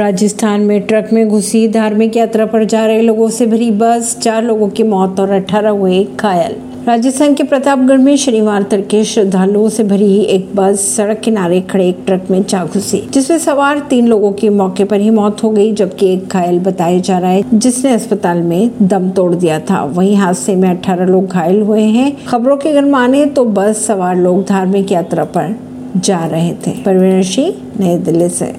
राजस्थान में ट्रक में घुसी, धार्मिक यात्रा पर जा रहे लोगों से भरी बस, चार लोगों की मौत और अठारह हुए घायल। राजस्थान के प्रतापगढ़ में शनिवार तड़के श्रद्धालुओं से भरी एक बस सड़क किनारे खड़े एक ट्रक में जा घुसी, जिसमें सवार तीन लोगों की मौके पर ही मौत हो गई, जबकि एक घायल बताया जा रहा है, जिसने अस्पताल में दम तोड़ दिया था। वहीं हादसे में अठारह लोग घायल हुए हैं। खबरों के अगर माने तो बस सवार लोग धार्मिक यात्रा पर जा रहे थे। परवीन सिंह, नई दिल्ली से।